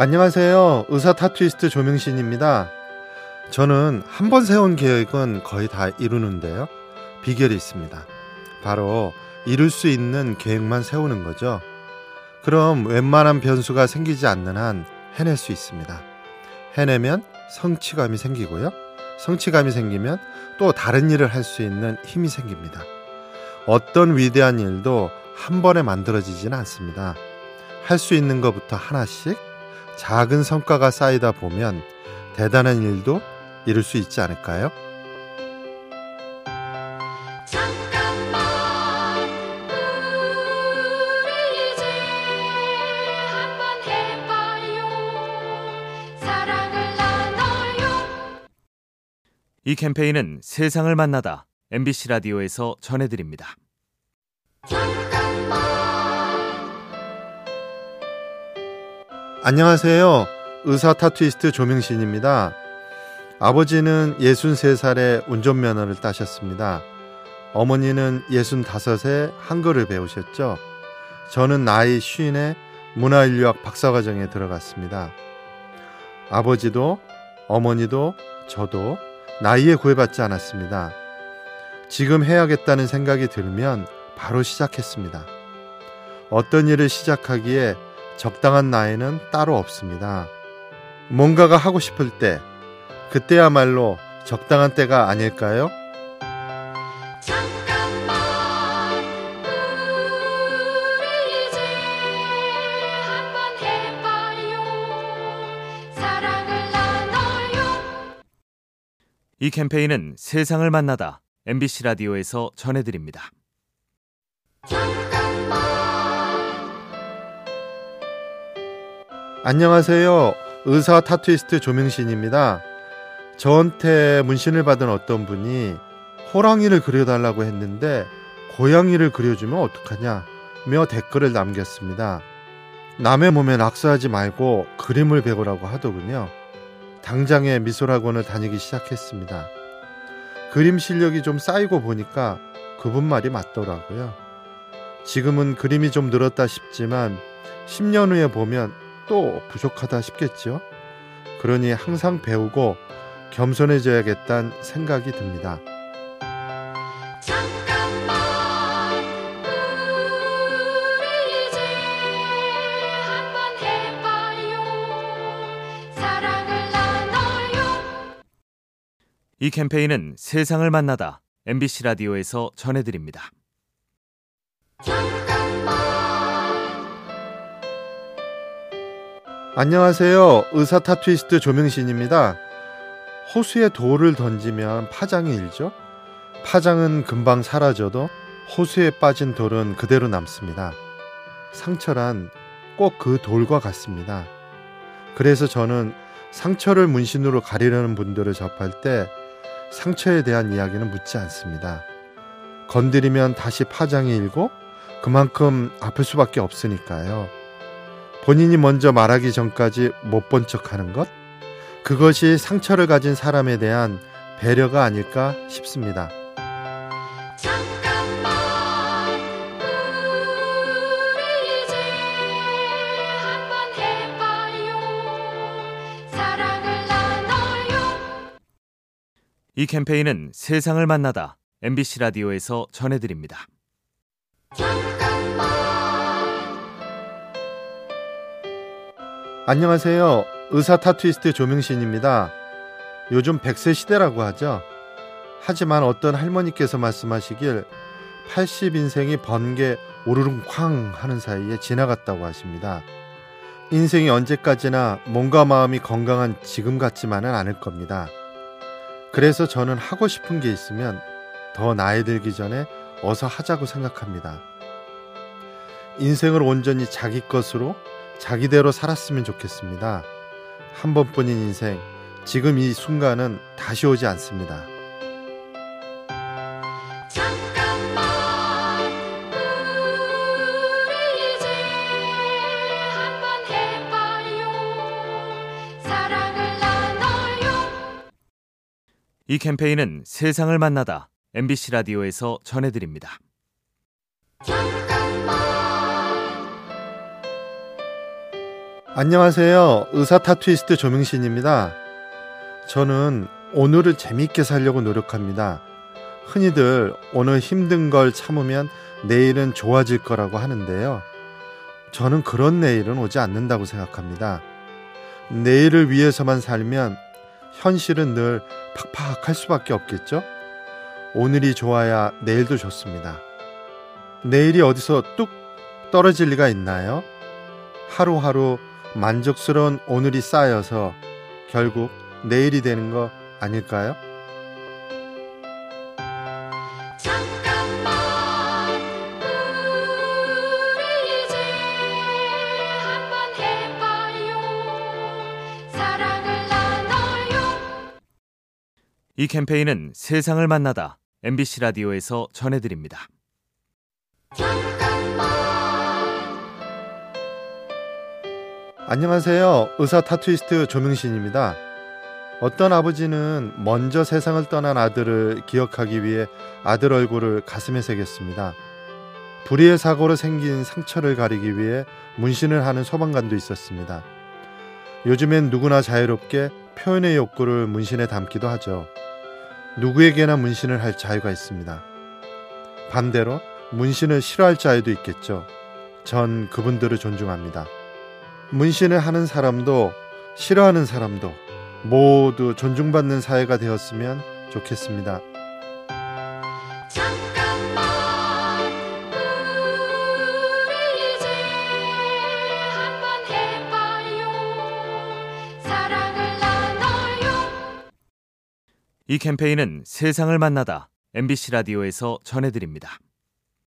안녕하세요. 의사 타투이스트 조명신입니다. 저는 한 번 세운 계획은 거의 다 이루는데요. 비결이 있습니다. 바로 이룰 수 있는 계획만 세우는 거죠. 그럼 웬만한 변수가 생기지 않는 한 해낼 수 있습니다. 해내면 성취감이 생기고요. 성취감이 생기면 또 다른 일을 할 수 있는 힘이 생깁니다. 어떤 위대한 일도 한 번에 만들어지지는 않습니다. 할 수 있는 것부터 하나씩 작은 성과가 쌓이다 보면 대단한 일도 이룰 수 있지 않을까요? 잠깐만 우리 이제 한번 해봐요 사랑을 나눠요 이 캠페인은 세상을 만나다 MBC 라디오에서 전해드립니다. 안녕하세요. 의사 타투이스트 조명신입니다. 아버지는 63살에 운전면허를 따셨습니다. 어머니는 65에 한글을 배우셨죠. 저는 나이 50에 문화인류학 박사과정에 들어갔습니다. 아버지도 어머니도 저도 나이에 구애받지 않았습니다. 지금 해야겠다는 생각이 들면 바로 시작했습니다. 어떤 일을 시작하기에 적당한 나이는 따로 없습니다. 뭔가가 하고 싶을 때, 그때야말로 적당한 때가 아닐까요? 잠깐만 우리 이제 한번 해봐요 사랑을 나눠요 이 캠페인은 세상을 만나다 MBC 라디오에서 전해드립니다. 안녕하세요. 의사 타투이스트 조명신입니다. 저한테 문신을 받은 어떤 분이 호랑이를 그려달라고 했는데 고양이를 그려주면 어떡하냐며 댓글을 남겼습니다. 남의 몸에 낙서하지 말고 그림을 배우라고 하더군요. 당장에 미술학원을 다니기 시작했습니다. 그림 실력이 좀 쌓이고 보니까 그분 말이 맞더라고요. 지금은 그림이 좀 늘었다 싶지만 10년 후에 보면 또 부족하다 싶겠죠. 그러니 항상 배우고 겸손해져야겠다는 생각이 듭니다. 잠깐만 우리 이제 한번 해봐요 사랑을 나눠요 이 캠페인은 세상을 만나다 MBC 라디오에서 전해드립니다. 안녕하세요. 의사 타투이스트 조명신입니다. 호수에 돌을 던지면 파장이 일죠. 파장은 금방 사라져도 호수에 빠진 돌은 그대로 남습니다. 상처란 꼭 그 돌과 같습니다. 그래서 저는 상처를 문신으로 가리려는 분들을 접할 때 상처에 대한 이야기는 묻지 않습니다. 건드리면 다시 파장이 일고 그만큼 아플 수밖에 없으니까요. 본인이 먼저 말하기 전까지 못 본 척 하는 것? 그것이 상처를 가진 사람에 대한 배려가 아닐까 싶습니다. 잠깐만 우리 이제 한번 해봐요 사랑을 나눠요 이 캠페인은 세상을 만나다 MBC 라디오에서 전해드립니다. 안녕하세요. 의사 타투이스트 조명신입니다. 요즘 100세 시대라고 하죠. 하지만 어떤 할머니께서 말씀하시길 80인생이 번개 오르릉 쾅 하는 사이에 지나갔다고 하십니다. 인생이 언제까지나 몸과 마음이 건강한 지금 같지만은 않을 겁니다. 그래서 저는 하고 싶은 게 있으면 더 나이 들기 전에 어서 하자고 생각합니다. 인생을 온전히 자기 것으로 자기대로 살았으면 좋겠습니다. 한 번뿐인 인생, 지금 이 순간은 다시 오지 않습니다. 이 캠페인은 세상을 만나다 MBC 라디오에서 전해드립니다. 안녕하세요. 의사 타투이스트 조명신입니다. 저는 오늘을 재미있게 살려고 노력합니다. 흔히들 오늘 힘든 걸 참으면 내일은 좋아질 거라고 하는데요. 저는 그런 내일은 오지 않는다고 생각합니다. 내일을 위해서만 살면 현실은 늘 팍팍할 수밖에 없겠죠? 오늘이 좋아야 내일도 좋습니다. 내일이 어디서 뚝 떨어질 리가 있나요? 하루하루 만족스러운 오늘이 쌓여서 결국 내일이 되는 거 아닐까요? 잠깐만 우리 이제 한번 해봐요 사랑을 나눠요 이 캠페인은 세상을 만나다 MBC 라디오에서 전해드립니다. 안녕하세요. 의사 타투이스트 조명신입니다. 어떤 아버지는 먼저 세상을 떠난 아들을 기억하기 위해 아들 얼굴을 가슴에 새겼습니다. 불의의 사고로 생긴 상처를 가리기 위해 문신을 하는 소방관도 있었습니다. 요즘엔 누구나 자유롭게 표현의 욕구를 문신에 담기도 하죠. 누구에게나 문신을 할 자유가 있습니다. 반대로 문신을 싫어할 자유도 있겠죠. 전 그분들을 존중합니다. 문신을 하는 사람도 싫어하는 사람도 모두 존중받는 사회가 되었으면 좋겠습니다. 잠깐만 우리 이제 한번 해봐요 사랑을 나눠요 이 캠페인은 세상을 만나다 MBC 라디오에서 전해드립니다.